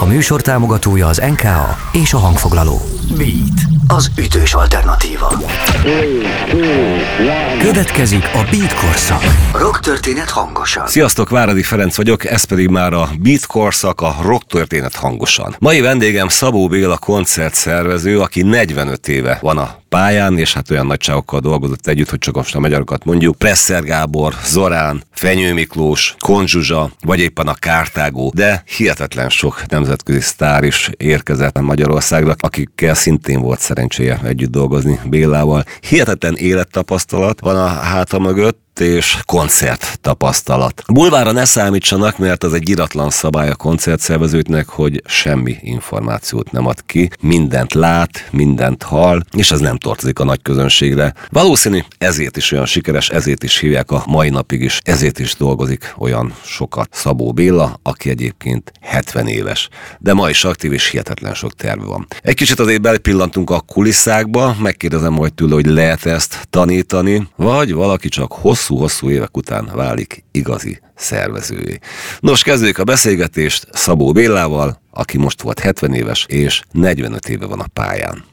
A műsor támogatója az NKA és a hangfoglaló. Beat, az ütős alternatíva. Következik a Beat korszak. Rock történet hangosan. Sziasztok, Váradi Ferenc vagyok, ez pedig már a Beat korszak, a rock történet hangosan. Mai vendégem Szabó Béla koncertszervező, aki 45 éve van a pályán, és hát olyan nagyságokkal dolgozott együtt, hogy csak most a magyarokat mondjuk. Presser Gábor, Zorán, Fenyő Miklós, Konzsuzsa, vagy éppen a Kártágó, de hihetetlen sok nemzetközi sztár is érkezett Magyarországra, akikkel szintén volt szerencséje együtt dolgozni Bélával. Hihetetlen élettapasztalat van a háta mögött, és koncert tapasztalat. Bulvára ne számítsanak, mert az egy iratlan szabály a koncertszervezőknek, hogy semmi információt nem ad ki, mindent lát, mindent hall, és ez nem tartozik a nagy közönségre. Valószínű ezért is olyan sikeres, ezért is hívják a mai napig is, ezért is dolgozik olyan sokat Szabó Béla, aki egyébként 70 éves. De ma is aktív és hihetetlen sok terve van. Egy kicsit azért belpillantunk a kulisszákba, megkérdezem majd tőle, hogy lehet ezt tanítani, vagy valaki csak hosszú hosszú-hosszú évek után válik igazi szervezői. Nos, kezdjük a beszélgetést Szabó Bélával, aki most volt 70 éves, és 45 éve van a pályán.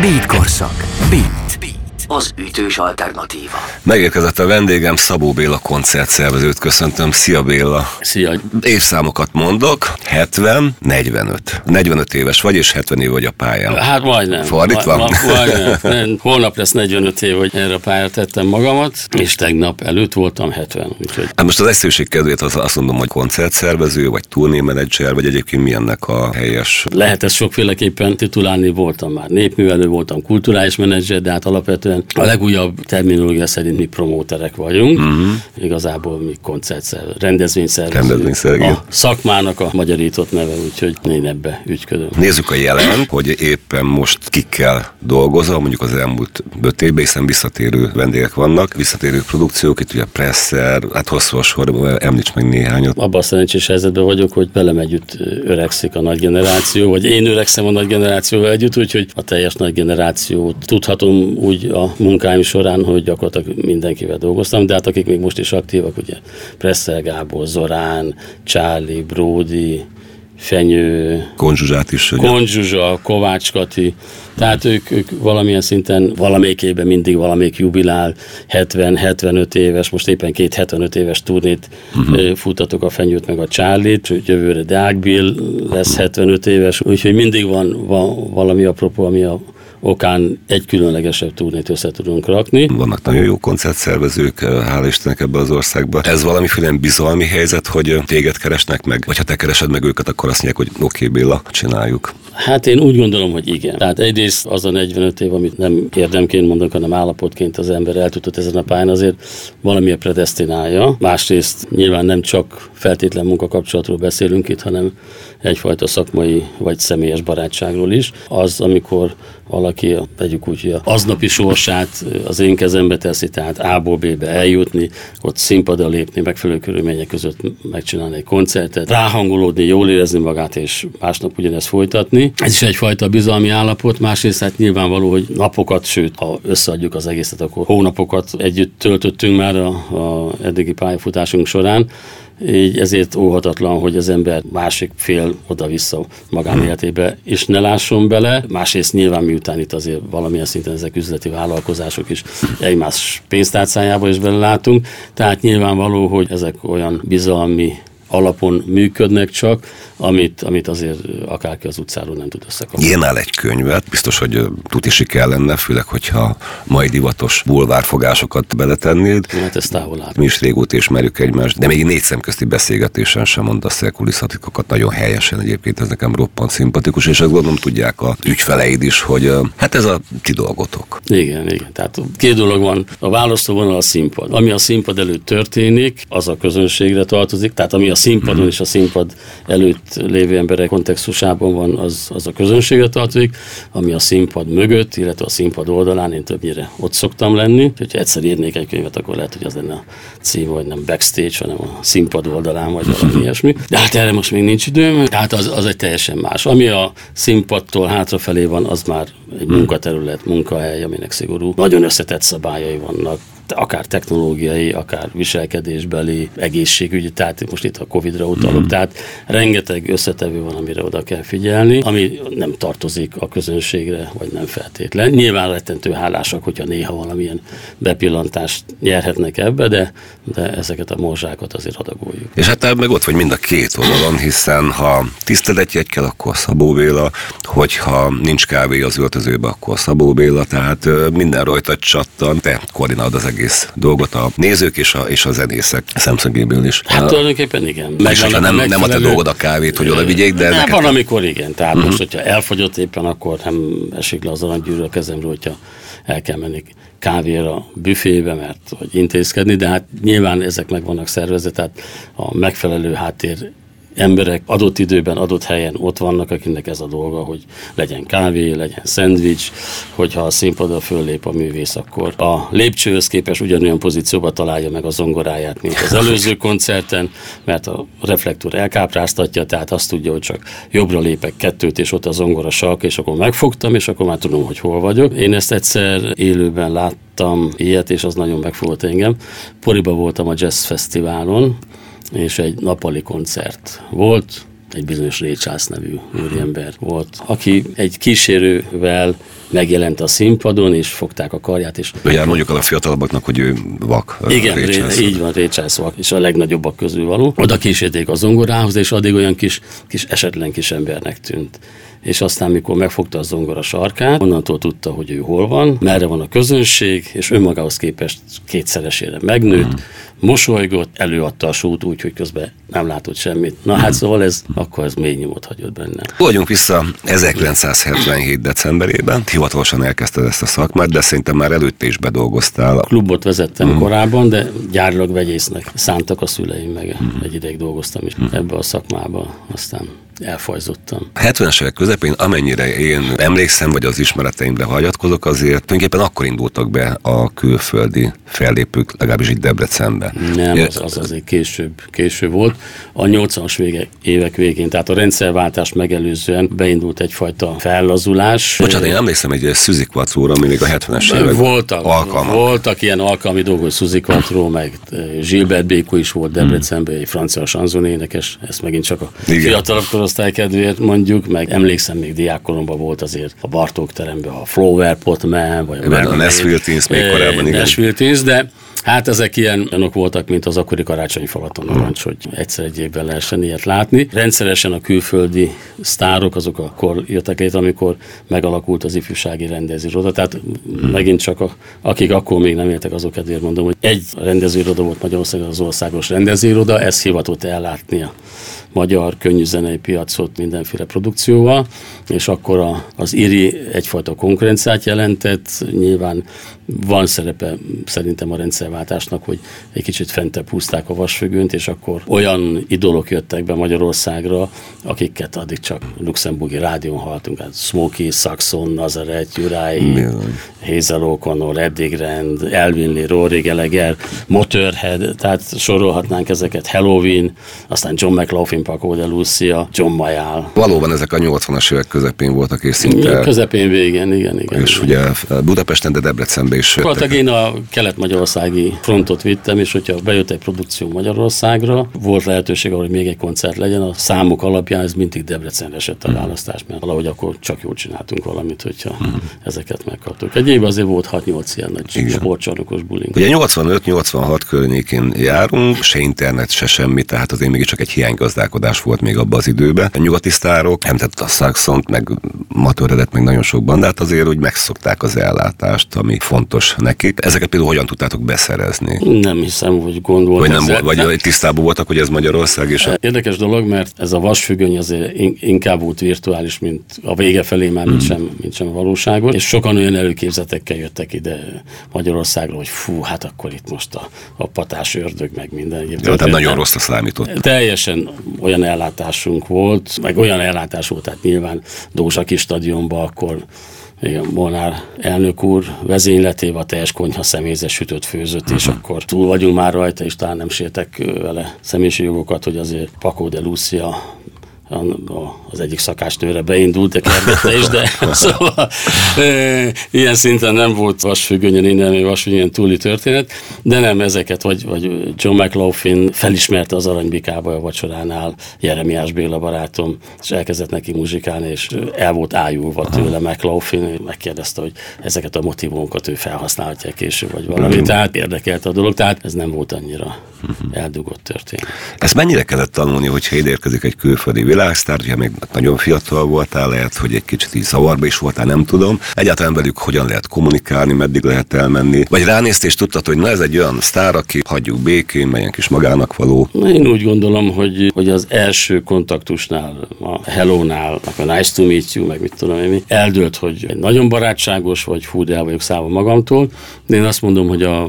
Beat korszak. Beat. Beat az ütős alternatíva. Megérkezett a vendégem, Szabó Béla koncertszervezőt köszöntöm. Szia Béla! Szia! Évszámokat mondok, 70, 45. 45 éves vagy, és 70 év vagy a pályán. Hát majdnem. Fordítva? Ma, ma, majdnem. Holnap lesz 45 év, hogy erre a pályára tettem magamat, és tegnap előtt voltam 70. Úgyhogy... Hát most az egyszerűség kedvéért azt mondom, hogy koncertszervező, vagy turnémenedzser, vagy egyébként mi ennek a helyes? Lehet ezt sokféleképpen titulálni, voltam már népművelő, voltam kulturális menedzser, de hát alapvetően a legújabb terminológia szerint mi promóterek vagyunk, uh-huh. igazából mi koncertszer, rendezvényszervezők. A szakmának a magyarított neve, úgyhogy én ebbe ügyködöm. Nézzük a jelen, hogy éppen most kikkel dolgozom, mondjuk az elmúlt öt évben, hiszen visszatérő vendégek vannak, visszatérő produkciók, itt ugye Presser, hát hosszú a sorban, említs meg néhányat. Abban a szerencsés helyzetben vagyok, hogy velem együtt öregszik a nagy generáció, vagy én öregszem a nagy generációval együtt, úgyhogy a teljes nagy generációt tudhatom úgy a munkáim során, hogy gyakorlatilag mindenkivel dolgoztam, de hát akik még most is aktívak, ugye Presszel Gábor, Zorán, Charlie, Brody, Fenyő, Konzsuzsát is. Konzsuzsa, Kovács Kati, tehát ők, ők valamilyen szinten valamelyik évben mindig valamelyik jubilál, 70-75 éves, most éppen két 75 éves turnét uh-huh. futatok a Fenyőt meg a Charlie-t, jövőre Deák Bill lesz 75 éves, úgyhogy mindig van, van valami apropó, ami a okán egy különlegesebb turnét össze tudunk rakni. Vannak nagyon jó koncertszervezők, hál' Istennek ebbe az országba. Ez valamiféle bizalmi helyzet, hogy téged keresnek meg, vagy ha te keresed meg őket, akkor azt mondják, hogy oké, okay, Béla, csináljuk. Hát én úgy gondolom, hogy igen. Tehát egyrészt az a 45 év, amit nem érdemként mondok, hanem állapotként az ember el tudott ezen a pályán, azért valamilyen predestinálja. Másrészt nyilván nem csak feltétlen munkakapcsolatról beszélünk itt, hanem egyfajta szakmai vagy személyes barátságról is. Az, amikor valaki, vegyük úgy, hogy aznapi sorsát az én kezembe teszi, tehát A-ból B-be eljutni, ott színpadra lépni, megfelelő körülmények között megcsinálni egy koncertet, ráhangolódni, jól érezni magát, és másnap ugyanezt folytatni. Ez is egyfajta bizalmi állapot, másrészt hát nyilvánvaló, hogy napokat, sőt, ha összeadjuk az egészet, akkor hónapokat együtt töltöttünk már a, a eddigi pályafutásunk során, így ezért óhatatlan, hogy az ember másik fél oda-vissza magánéletébe is ne lásson bele. Másrészt nyilván miután itt azért valamilyen szinten ezek üzleti vállalkozások is egymás pénztárcájába is belelátunk, tehát nyilvánvaló, hogy ezek olyan bizalmi alapon működnek csak, amit, amit azért akárki az utcáról nem tud összekapni. Írnál egy könyvet, biztos, hogy tuti siker lenne, főleg, hogyha mai divatos bulvárfogásokat beletennéd. Hát ez távol áll. Mi is régóta ismerjük egymást, de még négy szemközti beszélgetésen sem mondasz el kulisszatikokat nagyon helyesen egyébként, ez nekem roppant szimpatikus, és ezt gondolom tudják a ügyfeleid is, hogy hát ez a ti dolgotok. Igen, igen. Tehát két dolog van. A választóvonal a színpad. Ami a színpad előtt történik, az a közönségre tartozik, tehát ami a színpadon mm. és a színpad előtt lévő emberek kontextusában van, az, az a közönséget tartozik, ami a színpad mögött, illetve a színpad oldalán, én többnyire ott szoktam lenni. Hogyha egyszer írnék egy könyvet, akkor lehet, hogy az lenne a cím, vagy nem backstage, hanem a színpad oldalán, vagy valami ilyesmi. De hát erre most még nincs időm, tehát az, az egy teljesen más. Ami a színpadtól hátrafelé van, az már egy munkaterület, munkahely, aminek szigorú, nagyon összetett szabályai vannak akár technológiai, akár viselkedésbeli, egészségügyi, tehát most itt a Covid-ra utalok, mm. tehát rengeteg összetevő van, amire oda kell figyelni, ami nem tartozik a közönségre, vagy nem feltétlen. Nyilván rettentő hálásak, hogyha néha valamilyen bepillantást nyerhetnek ebbe, de, de ezeket a morzsákat azért adagoljuk. És hát meg ott vagy mind a két oldalon, hiszen ha tiszteletjegy kell, akkor Szabó Béla, hogyha nincs kávé az öltözőbe, akkor Szabó Béla, tehát minden rajta csattan, te koordinálod az egész dolgot a nézők és a, és a zenészek szemszögéből is. Hát tulajdonképpen igen. Meg és nem, nem a te dolgod a kávét, hogy oda vigyék, de... Nem, van, amikor igen. Tehát uh-huh. most, hogyha elfogyott éppen, akkor nem esik le az aranygyűrű a kezemről, hogyha el kell menni kávéra, büfébe, mert hogy intézkedni, de hát nyilván ezek meg vannak szervezve, tehát a megfelelő háttér emberek adott időben, adott helyen ott vannak, akinek ez a dolga, hogy legyen kávé, legyen szendvics, hogyha a színpadra föllép a művész, akkor a lépcsőhöz képest ugyanolyan pozícióba találja meg a zongoráját, mint az előző koncerten, mert a reflektor elkápráztatja, tehát azt tudja, hogy csak jobbra lépek kettőt, és ott a zongora sark, és akkor megfogtam, és akkor már tudom, hogy hol vagyok. Én ezt egyszer élőben láttam ilyet, és az nagyon megfogott engem. Poriba voltam a Jazz Fesztiválon, és egy napali koncert volt, egy bizonyos Récsász nevű úriember volt, aki egy kísérővel megjelent a színpadon, és fogták a karját. És Ugye mondjuk a fiatalabbaknak, hogy ő vak. Igen, Récsász. így van, Récsász vak, és a legnagyobbak közül való. Oda kísérték a zongorához, és addig olyan kis, kis esetlen kis embernek tűnt és aztán, mikor megfogta a zongora sarkát, onnantól tudta, hogy ő hol van, merre van a közönség, és önmagához képest kétszeresére megnőtt, mm. mosolygott, előadta a sót úgy, hogy közben nem látott semmit. Na hát szóval ez, akkor ez mély nyomot hagyott benne. Vagyunk vissza 1977. decemberében. Hivatalosan elkezdted ezt a szakmát, de szerintem már előtte is bedolgoztál. A klubot vezettem mm. korábban, de gyárilag vegyésznek szántak a szüleim meg. Mm. Egy ideig dolgoztam is mm. ebbe a szakmába, aztán elfajzottam. 70-es évek közepén, amennyire én emlékszem, vagy az ismereteimre hagyatkozok, azért tulajdonképpen akkor indultak be a külföldi fellépők, legalábbis itt Debrecenbe. Nem, az, az azért később, később volt. A 80-as vége, évek végén, tehát a rendszerváltás megelőzően beindult egyfajta fellazulás. Bocsánat, én emlékszem egy szűzikvatóra, ami még a 70-es évek voltak, alkalmak. Voltak ilyen alkalmi dolgok, szűzikvatró, meg eh, Gilbert Béko is volt Debrecenben, egy francia sanzonénekes, ezt megint csak a fiatalabb korosztály kedvéért mondjuk, meg emlékszem, még diákkoromban volt azért a Bartók teremben a Flower Pot Man, vagy a, a Nashville Teens még korábban, igen. Nashville Teens, de Hát ezek ilyen olyanok voltak, mint az akkori karácsonyi falaton narancs, hogy egyszer egy évben lehessen ilyet látni. Rendszeresen a külföldi sztárok azok akkor jöttek itt, amikor megalakult az ifjúsági rendezőiroda. Tehát megint csak a, akik akkor még nem éltek, azok kedvéért mondom, hogy egy rendezőiroda volt Magyarországon az országos rendezőiroda, ez hivatott ellátni a magyar könnyűzenei piacot mindenféle produkcióval, és akkor a, az IRI egyfajta konkurenciát jelentett, nyilván van szerepe szerintem a rendszerváltásnak, hogy egy kicsit fentebb húzták a vasfüggönt, és akkor olyan idolok jöttek be Magyarországra, akiket addig csak luxemburgi rádión hallottunk, hát Smokey, Saxon, Nazareth, Jurai, Hazel O'Connor, Eddie Grant, Elvin Lee, Rory Gallagher, Motorhead, tehát sorolhatnánk ezeket, Halloween, aztán John McLaughlin, Paco de Lucia, John Mayall. Valóban ezek a 80-as évek közepén voltak, és szinte... Közepén végén, igen, igen. És igen. ugye Budapesten, de Debrecenben is. Gyakorlatilag én a kelet-magyarországi frontot vittem, és hogyha bejött egy produkció Magyarországra, volt lehetőség arra, hogy még egy koncert legyen. A számok alapján ez mindig Debrecenre esett a választás, mert valahogy akkor csak jól csináltunk valamit, hogyha mm. ezeket megkaptuk. Egy évben azért volt 6-8 ilyen nagy Igen. sportcsarnokos bulink. Ugye 85-86 környékén járunk, se internet, se semmi, tehát azért mégiscsak egy hiánygazdálkodás volt még abban az időben. A nyugati sztárok, említett a Saxont, meg Matöredet, meg nagyon sok bandát azért úgy megszokták az ellátást, ami fontos nekik. Ezeket például hogyan tudtátok beszerezni? Nem hiszem, hogy gond Vagy, nem, ezzel. vagy tisztában voltak, hogy ez Magyarország is? Érdekes dolog, mert ez a vasfüggöny azért inkább volt virtuális, mint a vége felé már, mint, mm. sem, mint sem valóságos. És sokan olyan előképzetekkel jöttek ide Magyarországra, hogy fú, hát akkor itt most a, a patás ördög, meg minden. Jó, tehát nagyon rossz a számított. Teljesen olyan ellátásunk volt, meg olyan ellátás volt, tehát nyilván Dózsaki stadionban akkor igen, Molnár elnök úr vezényletével a teljes konyha személyzet sütött, főzött, és akkor túl vagyunk már rajta, és talán nem sértek vele személyiségi jogokat, hogy azért Paco de Lucia az egyik szakásnőre beindult, de kérdette is, de szóval e, ilyen szinten nem volt vasfüggönyen innen, vagy vasfüggönyen túli történet, de nem ezeket, vagy, vagy John McLaughlin felismerte az aranybikába a vacsoránál Jeremiás Béla barátom, és elkezdett neki muzsikálni, és el volt ájulva tőle McLaughlin, megkérdezte, hogy ezeket a motivónkat ő felhasználhatja később, vagy valami, tehát érdekelte a dolog, tehát ez nem volt annyira eldugott történet. Ezt mennyire kellett tanulni, hogyha ide érkezik egy külföldi világsztár, ugye még nagyon fiatal voltál, lehet, hogy egy kicsit így zavarba is voltál, nem tudom. Egyáltalán velük hogyan lehet kommunikálni, meddig lehet elmenni? Vagy ránéztél és tudtad, hogy na ez egy olyan sztár, aki hagyjuk békén, melyen kis magának való. Na, én úgy gondolom, hogy, hogy az első kontaktusnál, a Hello-nál, a Nice to meet you, meg mit tudom én, eldőlt, hogy nagyon barátságos, vagy fú, de el vagyok szállva magamtól. De én azt mondom, hogy a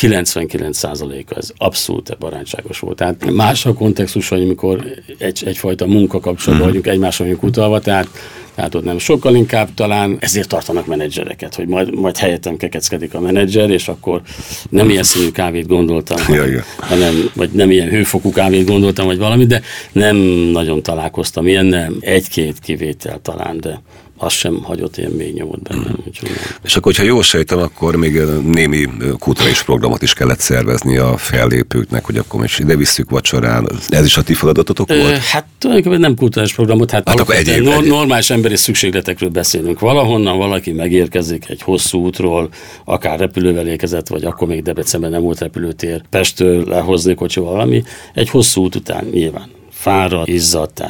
99%-a ez abszolút barátságos volt. Tehát más a kontextus, hogy amikor egy, egyfajta munkakapcsolatban uh-huh. vagyunk, egymásra vagyunk utalva, tehát tehát ott nem sokkal inkább talán ezért tartanak menedzsereket, hogy majd, majd helyettem kekeckedik a menedzser, és akkor nem ilyen színű kávét gondoltam, ja. hanem, vagy nem ilyen hőfokú kávét gondoltam, vagy valami, de nem nagyon találkoztam ilyen, nem egy-két kivétel talán, de az sem hagyott ilyen mély nyomot bennem. Mm. És akkor, hogyha jól sejtem, akkor még némi kulturális programot is kellett szervezni a fellépőknek, hogy akkor is ide visszük vacsorán. Ez is a ti feladatotok volt? hát tulajdonképpen nem kulturális programot, hát, hát akkor egyéb, no, normális emberi szükségletekről beszélünk. Valahonnan valaki megérkezik egy hosszú útról, akár repülővel érkezett, vagy akkor még Debrecenben nem volt repülőtér, Pestől lehozni kocsival valami. Egy hosszú út után nyilván fáradt, izzadt,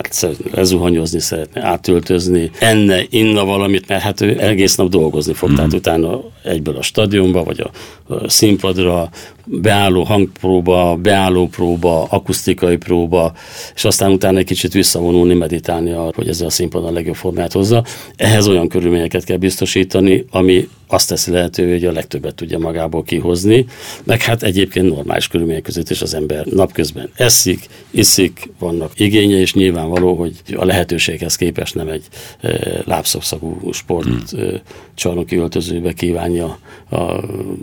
lezuhanyozni szeretne, átöltözni, enne, inna valamit, mert hát ő egész nap dolgozni fog, mm. tehát utána egyből a stadionba, vagy a, a színpadra, beálló hangpróba, beálló próba, akusztikai próba, és aztán utána egy kicsit visszavonulni, meditálni, hogy ez a színpadon a legjobb formát hozza. Ehhez olyan körülményeket kell biztosítani, ami azt teszi lehetővé, hogy a legtöbbet tudja magából kihozni, meg hát egyébként normális körülmények között is az ember napközben eszik, iszik, vannak igénye, és nyilvánvaló, hogy a lehetőséghez képest nem egy e, lábszokszagú sport hmm. e, csarnoki öltözőbe kívánja a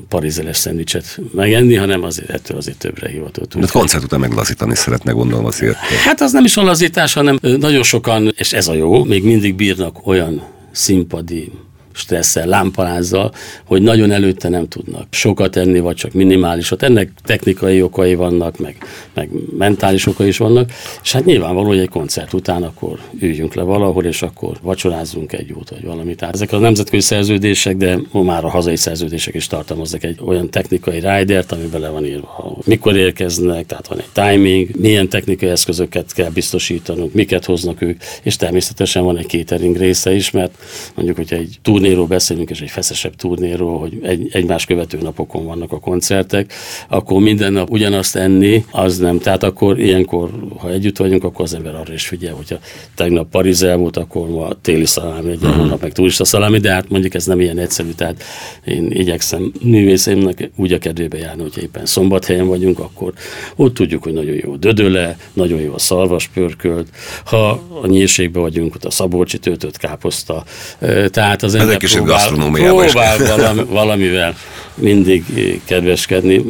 parizeles szendvicset megenni, hanem azért ettől azért többre hivatott. De koncert után meglazítani szeretne gondolom azért. Hát az nem is a lazítás, hanem nagyon sokan, és ez a jó, még mindig bírnak olyan színpadi stresszel, lámpalázzal, hogy nagyon előtte nem tudnak sokat enni, vagy csak minimálisat. Ennek technikai okai vannak, meg, meg mentális okai is vannak, és hát nyilvánvaló, hogy egy koncert után akkor üljünk le valahol, és akkor vacsorázzunk egy jót, vagy valami. Tehát ezek a nemzetközi szerződések, de már a hazai szerződések is tartalmaznak egy olyan technikai ridert, ami bele van írva, mikor érkeznek, tehát van egy timing, milyen technikai eszközöket kell biztosítanunk, miket hoznak ők, és természetesen van egy catering része is, mert mondjuk, hogyha egy turné turnéról beszélünk, és egy feszesebb turnéról, hogy egy, egymás követő napokon vannak a koncertek, akkor minden nap ugyanazt enni, az nem. Tehát akkor ilyenkor, ha együtt vagyunk, akkor az ember arra is figyel, hogyha tegnap Parizel volt, akkor ma téli szalámi, egy uh-huh. nap meg turista szalámi, de hát mondjuk ez nem ilyen egyszerű, tehát én igyekszem művészeimnek úgy a kedvébe járni, hogy éppen szombathelyen vagyunk, akkor ott tudjuk, hogy nagyon jó dödöle, nagyon jó a szarvas pörkölt, ha a nyírségben vagyunk, ott a szabolcsi töltött káposzta, tehát az ember kicsit gasztronómiában próbál valami, valamivel mindig kedveskedni,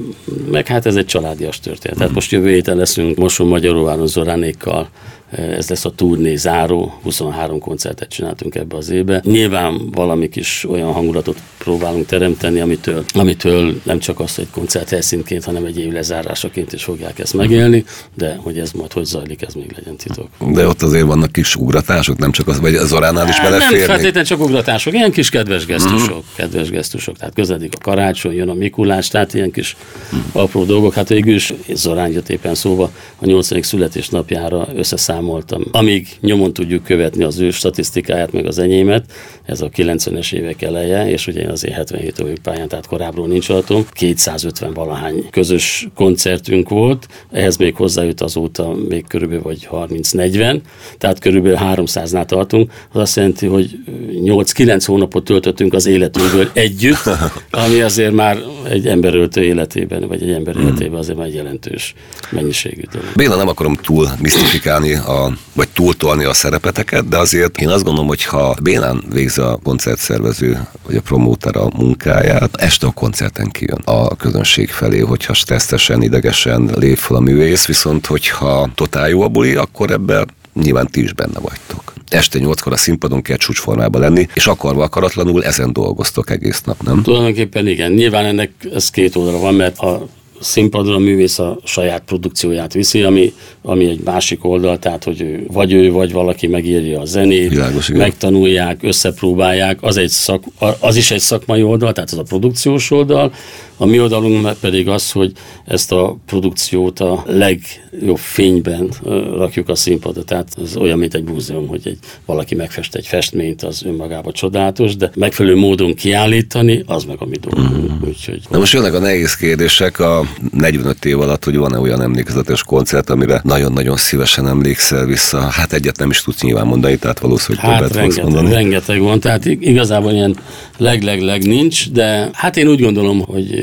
meg hát ez egy családias történet. Tehát most jövő héten leszünk Moson Magyaróváron Zoránékkal, ez lesz a turné záró, 23 koncertet csináltunk ebbe az évbe. Nyilván valami kis olyan hangulatot próbálunk teremteni, amitől, amitől nem csak azt egy koncert helyszínként, hanem egy év lezárásaként is fogják ezt megélni, de hogy ez majd hogy zajlik, ez még legyen titok. De ott azért vannak kis ugratások, nem csak az, vagy az oránál is beleférni? Nem feltétlenül csak ugratások, ilyen kis kedves gesztusok, uh-huh. kedves gesztusok, tehát közeledik a karácsony, jön a Mikulás, tehát ilyen kis uh-huh. apró dolgok. Hát végül is Zorán jött éppen szóba a 8. születésnapjára összeszáll számoltam. Amíg nyomon tudjuk követni az ő statisztikáját, meg az enyémet, ez a 90-es évek eleje, és ugye én azért 77 vagyok pályán, tehát korábbról nincs alatom, 250 valahány közös koncertünk volt, ehhez még hozzájött azóta még körülbelül vagy 30-40, tehát körülbelül 300-nál tartunk, az azt jelenti, hogy 8-9 hónapot töltöttünk az életünkből együtt, ami azért már egy emberöltő életében, vagy egy ember életében azért már egy jelentős mennyiségű dolog. Béla, nem akarom túl misztifikálni, a, vagy túltolni a szerepeteket, de azért én azt gondolom, hogy ha Bélán végzi a koncertszervező, vagy a promóter a munkáját, este a koncerten kijön a közönség felé, hogyha stresszesen, idegesen lép fel a művész, viszont hogyha totál jó a buli, akkor ebben nyilván ti is benne vagytok. Este nyolckor a színpadon kell csúcsformában lenni, és akarva akaratlanul ezen dolgoztok egész nap, nem? Tulajdonképpen igen. Nyilván ennek ez két oldala van, mert a színpadon a művész a saját produkcióját viszi, ami, ami egy másik oldal, tehát hogy vagy ő, vagy valaki megírja a zenét, Világos, igen. megtanulják, összepróbálják, az, egy szak, az is egy szakmai oldal, tehát az a produkciós oldal, a mi oldalunk pedig az, hogy ezt a produkciót a legjobb fényben rakjuk a színpadra. Tehát ez olyan, mint egy múzeum, hogy egy, valaki megfest egy festményt, az önmagában csodálatos, de megfelelő módon kiállítani, az meg a mi dolgunk. Mm. Úgyhogy... Na most jönnek a nehéz kérdések a 45 év alatt, hogy van-e olyan emlékezetes koncert, amire nagyon-nagyon szívesen emlékszel vissza. Hát egyet nem is tudsz nyilván mondani, tehát valószínűleg hát többet rengeteg, fogsz mondani. rengeteg van, tehát igazából ilyen leg-leg-leg nincs, de hát én úgy gondolom, hogy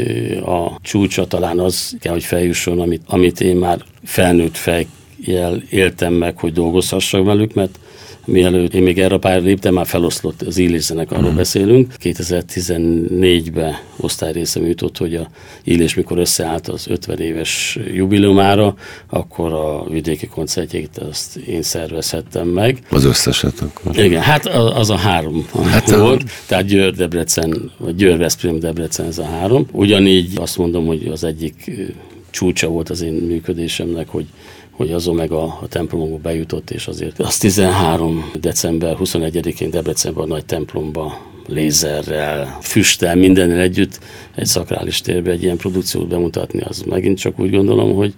a csúcsa talán az kell, hogy feljusson, amit, amit én már felnőtt fejjel éltem meg, hogy dolgozhassak velük, mert mielőtt én még erre a pályára léptem, már feloszlott az Illés zenekarról mm. beszélünk. 2014-ben osztályrészem jutott, hogy a Illés mikor összeállt az 50 éves jubileumára, akkor a vidéki koncertjét azt én szervezhettem meg. Az összeset akkor. Igen, hát az a három hát volt, a... tehát Győr, Debrecen, vagy Győr, Veszprém, Debrecen ez a három. Ugyanígy azt mondom, hogy az egyik csúcsa volt az én működésemnek, hogy hogy az Omega a templomokba bejutott, és azért az 13. december 21-én Debrecenben a nagy templomba lézerrel, füsttel, mindennel együtt egy szakrális térbe egy ilyen produkciót bemutatni, az megint csak úgy gondolom, hogy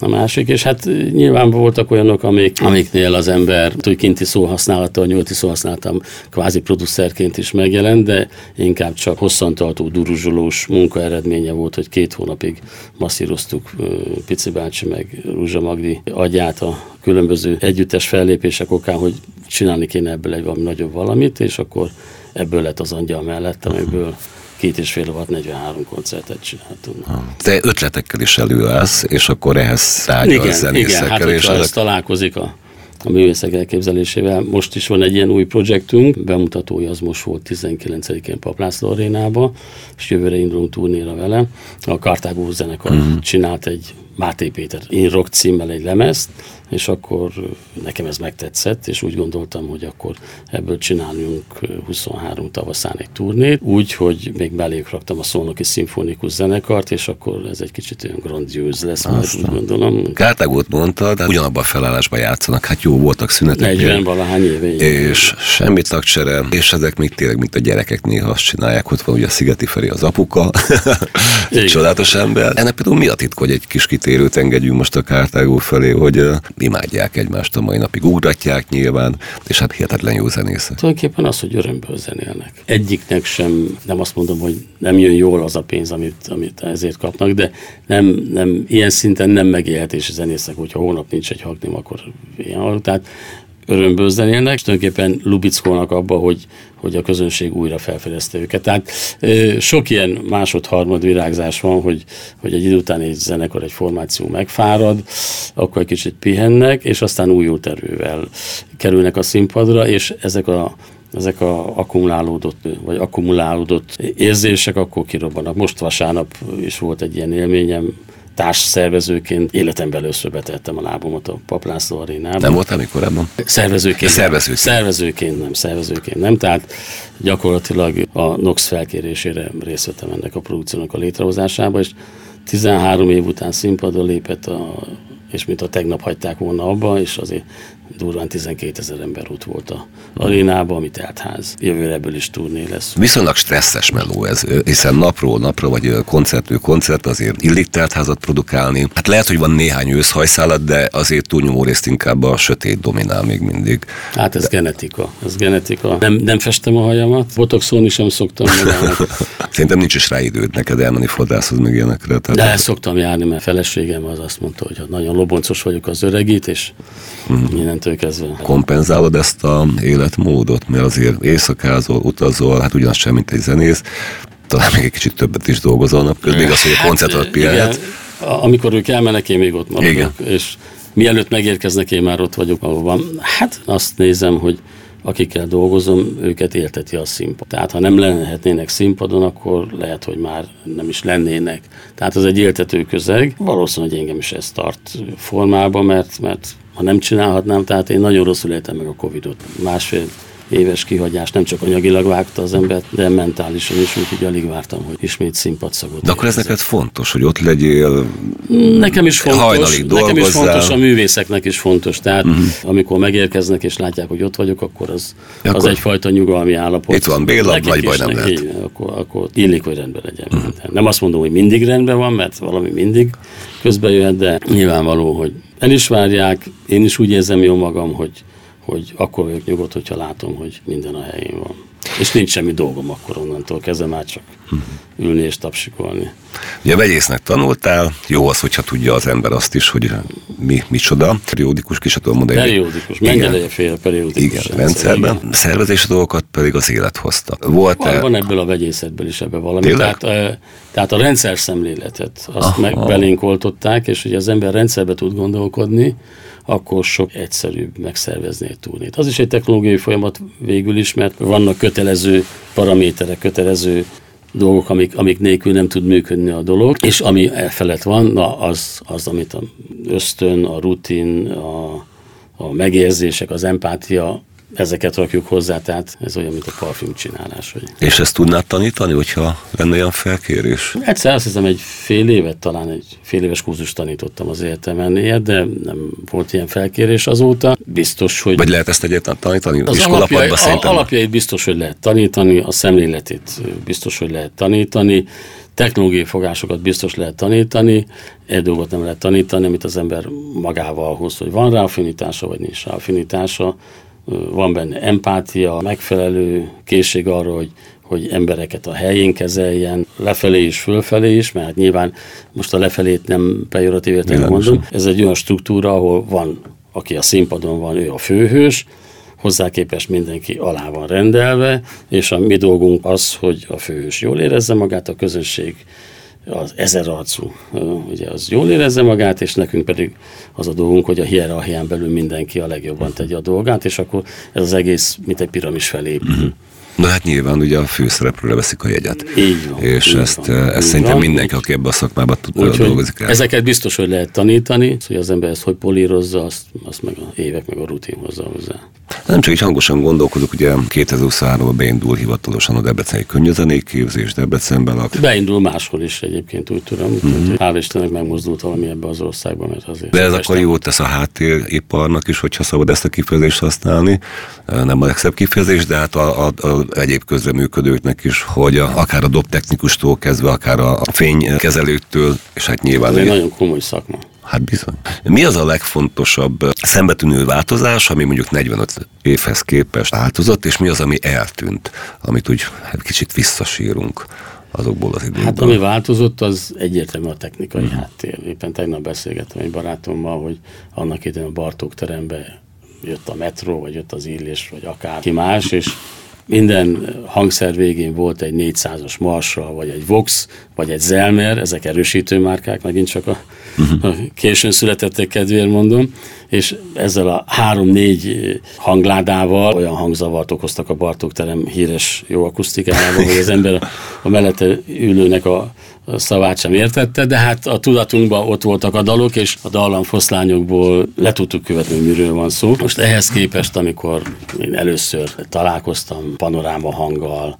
a másik, és hát nyilván voltak olyanok, amik, amiknél az ember, hogy kinti szóhasználata, nyolti szóhasználatom kvázi producerként is megjelent, de inkább csak hosszantartó, duruzsolós munka eredménye volt, hogy két hónapig masszíroztuk Pici bácsi meg Rúzsa Magdi agyát a különböző együttes fellépések okán, hogy csinálni kéne ebből egy valami nagyobb valamit, és akkor ebből lett az angyal mellett, amiből két és fél alatt 43 koncertet csináltunk. Te ötletekkel is előállsz, és akkor ehhez tárgyalsz zenészekkel. Igen, hát és ezek... találkozik a, a művészek elképzelésével. Most is van egy ilyen új projektünk, bemutatója az most volt 19-én Paplászló arénába, és jövőre indulunk turnéra vele. A Kartágó zenekar uh-huh. csinált egy Máté Péter Én Rock címmel egy lemezt, és akkor nekem ez megtetszett, és úgy gondoltam, hogy akkor ebből csináljunk 23 tavaszán egy turnét, úgy, hogy még beléjük raktam a Szolnoki Szimfonikus zenekart, és akkor ez egy kicsit olyan grandióz lesz, mert úgy gondolom. Kártágót mondta, de ugyanabban a felállásban játszanak, hát jó voltak szünetek. 40 valahány éve. És semmi tagcsere, és ezek még tényleg, mint a gyerekek néha azt csinálják, ott van ugye a Szigeti Feri az apuka, csodálatos ember. Ennek például mi a titka, hogy egy kis kitérőt engedjünk most a Kártágó felé, hogy imádják egymást a mai napig, ugratják nyilván, és hát hihetetlen jó zenészek. Tulajdonképpen az, hogy örömből zenélnek. Egyiknek sem, nem azt mondom, hogy nem jön jól az a pénz, amit, amit ezért kapnak, de nem, nem, ilyen szinten nem megélhetés a zenészek, hogyha hónap nincs egy haknim, akkor ilyen. Tehát örömből zenélnek, és tulajdonképpen lubickolnak abba, hogy, hogy a közönség újra felfedezte őket. Tehát sok ilyen másod-harmad virágzás van, hogy, hogy egy idő után egy zenekar, egy formáció megfárad, akkor egy kicsit pihennek, és aztán újult erővel kerülnek a színpadra, és ezek a ezek a akkumulálódott, vagy akkumulálódott érzések akkor kirobbanak. Most vasárnap is volt egy ilyen élményem, társszervezőként életemben először betettem a lábomat a Paplászló arénába. Nem voltam még korábban? Szervezőként. Szervezőként. Szervezőként nem, szervezőként nem. Tehát gyakorlatilag a NOX felkérésére részt vettem ennek a produkciónak a létrehozásába, és 13 év után színpadra lépett a és mint a tegnap hagyták volna abba, és azért durván 12 ezer ember ott volt a arénába, ami ház. Jövőre ebből is turné lesz. Viszonylag stresszes meló ez, hiszen napról napra, vagy koncertről koncert azért illik házat produkálni. Hát lehet, hogy van néhány őszhajszálat, de azért túlnyomó részt inkább a sötét dominál még mindig. Hát ez de... genetika, ez genetika. Nem, nem festem a hajamat, botoxolni sem szoktam Szerintem nincs is rá időd neked elmenni fodrászhoz meg ilyenekre. Tehát de szoktam járni, mert feleségem az azt mondta, hogy nagyon loboncos vagyok az öregít, és mm. Innentől kezdve. Kompenzálod ezt a életmódot, mert azért éjszakázol, utazol, hát ugyanaz sem, mint egy zenész, talán még egy kicsit többet is dolgozol napközben, még az, hogy a koncert alatt pihenhet. Amikor ők elmennek, én még ott maradok, igen. és mielőtt megérkeznek, én már ott vagyok, ahol van. Hát azt nézem, hogy akikkel dolgozom, őket élteti a színpad. Tehát ha nem lehetnének színpadon, akkor lehet, hogy már nem is lennének. Tehát az egy éltető közeg. Valószínűleg engem is ez tart formában, mert, mert ha nem csinálhatnám, tehát én nagyon rosszul éltem meg a Covid-ot. Másfél éves kihagyás nem csak anyagilag vágta az embert, de mentálisan is, úgyhogy alig vártam, hogy ismét színpadszagot. De akkor ez neked fontos, hogy ott legyél, Nekem is fontos, nekem is fontos, a művészeknek is fontos. Tehát uh-huh. amikor megérkeznek és látják, hogy ott vagyok, akkor az, akkor az egyfajta nyugalmi állapot. Itt van Béla, nagy baj nem lehet. akkor, akkor illik, hogy rendben legyen. Uh-huh. Nem azt mondom, hogy mindig rendben van, mert valami mindig közbe jöhet, de nyilvánvaló, hogy el is várják, én is úgy érzem jó magam, hogy hogy akkor vagyok nyugodt, hogyha látom, hogy minden a helyén van. És nincs semmi dolgom akkor onnantól kezdve már csak ülni és tapsikolni. Ugye vegyésznek tanultál, jó az, hogyha tudja az ember azt is, hogy mi, micsoda. Periódikus ki tudom mondani. Periódikus, mennyi fél periódikus. Igen, rendszer, rendszerben. Igen. Szervezési dolgokat pedig az élet hozta. Volt van, van ebből a vegyészetből is ebbe valami. Tehát, tehát a rendszer szemléletet, azt Aha. meg belénk oltották, és hogy az ember rendszerbe tud gondolkodni, akkor sok egyszerűbb megszervezni egy turnét. Az is egy technológiai folyamat végül is, mert vannak kötelező paraméterek, kötelező dolgok, amik, amik nélkül nem tud működni a dolog, és ami elfelett van, na az, az amit a ösztön, a rutin, a, a megérzések, az empátia, ezeket rakjuk hozzá, tehát ez olyan, mint a parfüm csinálás. Hogy... És ezt tudnád tanítani, hogyha lenne olyan felkérés? Egyszer azt hiszem, egy fél évet, talán egy fél éves kurzus tanítottam az egyetemen ilyet, de nem volt ilyen felkérés azóta. Biztos, hogy... Vagy lehet ezt egyáltalán tanítani? Az alapjai, alapjait biztos, hogy lehet tanítani, a szemléletét biztos, hogy lehet tanítani, technológiai fogásokat biztos lehet tanítani, egy dolgot nem lehet tanítani, amit az ember magával hoz, hogy van rá affinitása, vagy nincs rá affinitása, van benne empátia, megfelelő készség arra, hogy, hogy embereket a helyén kezeljen, lefelé is, fölfelé is, mert nyilván most a lefelét nem pejoratív értelemben mondom. Ez egy olyan struktúra, ahol van, aki a színpadon van, ő a főhős, hozzá képest mindenki alá van rendelve, és a mi dolgunk az, hogy a főhős jól érezze magát, a közönség az ezerarcú, ugye az jól érezze magát, és nekünk pedig az a dolgunk, hogy a hierarchián belül mindenki a legjobban tegye a dolgát, és akkor ez az egész, mint egy piramis felé. Uh-huh. Na hát nyilván ugye a főszereplőre veszik a jegyet. Így van. És így ezt, van, ezt szerintem van. mindenki, aki ebbe a szakmába tud, dolgozik el. Ezeket biztos, hogy lehet tanítani, hogy az ember ezt hogy polírozza, azt, azt meg a évek, meg a rutin hozza hozzá. Nem csak így hangosan gondolkodok, ugye 2023-ban beindul hivatalosan a Debreceni képzés Debrecenben. Beindul máshol is egyébként, úgy tudom. Uh-huh. Hál' Istennek megmozdult valami ebbe az országba, mert azért. De ez akkor jót tesz a háttériparnak is, hogyha szabad ezt a kifejezést használni. Nem a legszebb kifejezés, de hát a, a, a egyéb közreműködőknek is, hogy a, akár a dobtechnikustól kezdve, akár a fénykezelőktől, és hát nyilván... Ez egy nagyon komoly szakma. Hát bizony. Mi az a legfontosabb szembetűnő változás, ami mondjuk 45 évhez képest változott, és mi az, ami eltűnt, amit úgy hát kicsit visszasírunk? azokból az időkből. Hát ami változott, az egyértelmű a technikai uh-huh. háttér. Éppen tegnap beszélgettem egy barátommal, hogy annak idején a Bartók terembe jött a metró, vagy jött az illés, vagy akárki más, és minden hangszer végén volt egy 400-as Marshall, vagy egy Vox, vagy egy Zelmer, ezek erősítő márkák, megint csak a, uh-huh. a későn születettek kedvéért mondom, és ezzel a három-négy hangládával olyan hangzavart okoztak a Bartók terem híres jó akusztikájával, hogy az ember a, mellette ülőnek a, szavát sem értette, de hát a tudatunkban ott voltak a dalok, és a dallamfoszlányokból le tudtuk követni, hogy miről van szó. Most ehhez képest, amikor én először találkoztam panoráma hanggal,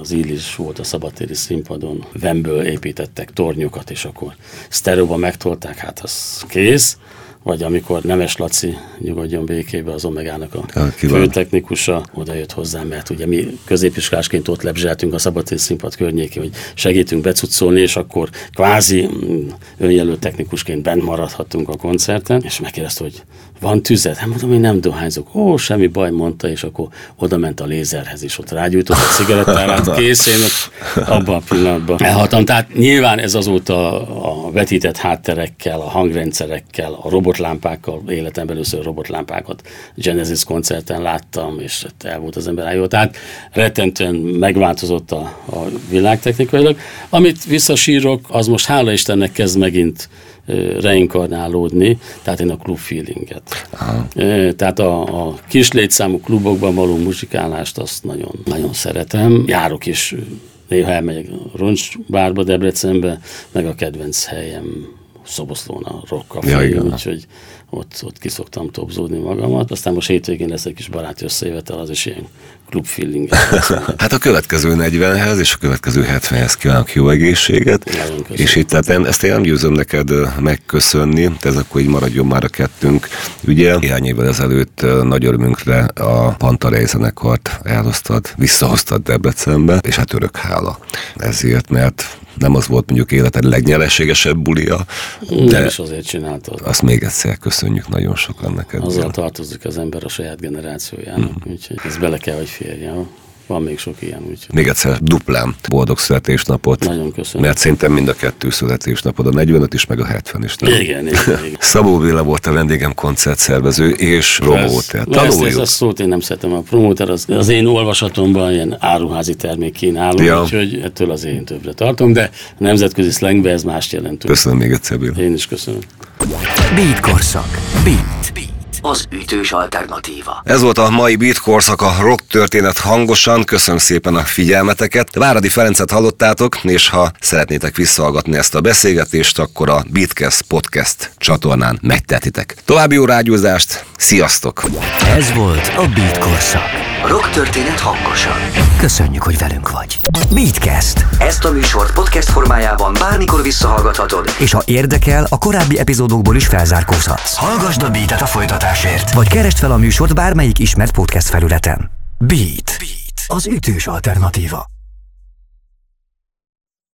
az Illis volt a szabatéri színpadon, Vemből építettek tornyokat, és akkor sztereóba megtolták, hát az kész vagy amikor Nemes Laci nyugodjon békébe az Omegának a ja, főtechnikusa oda jött hozzám, mert ugye mi középiskolásként ott lebzseltünk a szabadtér színpad környékén, hogy segítünk becucolni, és akkor kvázi mm, önjelölt technikusként bent maradhattunk a koncerten, és megkérdezte, hogy van tüzet? Hát mondom, hogy nem dohányzok. Ó, semmi baj, mondta, és akkor oda ment a lézerhez, és ott rágyújtott a cigarettára, kész, én abban a pillanatban elhaltam. Tehát nyilván ez azóta a vetített hátterekkel, a hangrendszerekkel, a robotlámpákkal, életemben először robotlámpákat Genesis koncerten láttam, és el volt az ember jó. Tehát rettentően megváltozott a, a világ technikailag. Amit visszasírok, az most hála Istennek kezd megint reinkarnálódni, tehát én a klub feelinget. Aha. Tehát a, a kis létszámú klubokban való muzsikálást azt nagyon, nagyon szeretem. Járok is, néha elmegyek a Roncsbárba, Debrecenbe, meg a kedvenc helyem Szoboszlón a Rock Café, ja, úgyhogy ott, ott kiszoktam topzódni magamat. Aztán most hétvégén lesz egy kis baráti összejövetel, az is ilyen klub feeling. hát a következő 40-hez és a következő 70-hez kívánok jó egészséget. És itt tehát ezt én nem győzöm neked megköszönni, ez akkor így maradjon már a kettőnk. Ugye néhány évvel ezelőtt nagy örömünkre a Pantarei zenekart elhoztad, visszahoztad Debrecenbe, és hát örök hála ezért, mert nem az volt mondjuk életed legnyereségesebb bulia. De is azért csináltad. Azt még egyszer köszönjük nagyon sokan neked. Azzal tartozik az ember a saját generációjának, hmm. úgyhogy ez bele kell, hogy férjen. Van még sok ilyen, úgyhogy. Még egyszer duplán boldog születésnapot. Nagyon köszönöm. Mert szerintem mind a kettő születésnapod, a 45 is, meg a 70 is. Nem? Igen, igen, igen. Szabó Béla volt a vendégem koncertszervező és promóter. Ezt, ezt, a szót én nem szeretem. A promóter az, az én olvasatomban ilyen áruházi termék kínáló, ja. úgyhogy ettől az én többre tartom, de a nemzetközi slangbe ez mást jelent. Köszönöm még egyszer, Béla. Én is köszönöm. Beat korszak. Beat. Beat az ütős alternatíva. Ez volt a mai Beat korszak, a rock történet hangosan. Köszönöm szépen a figyelmeteket. Váradi Ferencet hallottátok, és ha szeretnétek visszahallgatni ezt a beszélgetést, akkor a Beatcast podcast csatornán megtetitek. További jó rágyúzást, sziasztok! Ez volt a Beat korszak. Rock történet hangosan. Köszönjük, hogy velünk vagy. Beatcast. Ezt a műsort podcast formájában bármikor visszahallgathatod, és ha érdekel, a korábbi epizódokból is felzárkózhatsz. Hallgasd a Beatet a folytatásért, vagy keresd fel a műsort bármelyik ismert podcast felületen. Beat. Beat. Az ütős alternatíva.